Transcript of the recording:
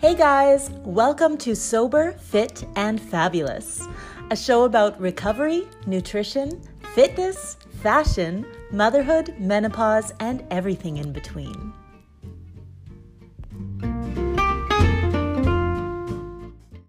Hey guys, welcome to Sober, Fit, and Fabulous, a show about recovery, nutrition, fitness, fashion, motherhood, menopause, and everything in between.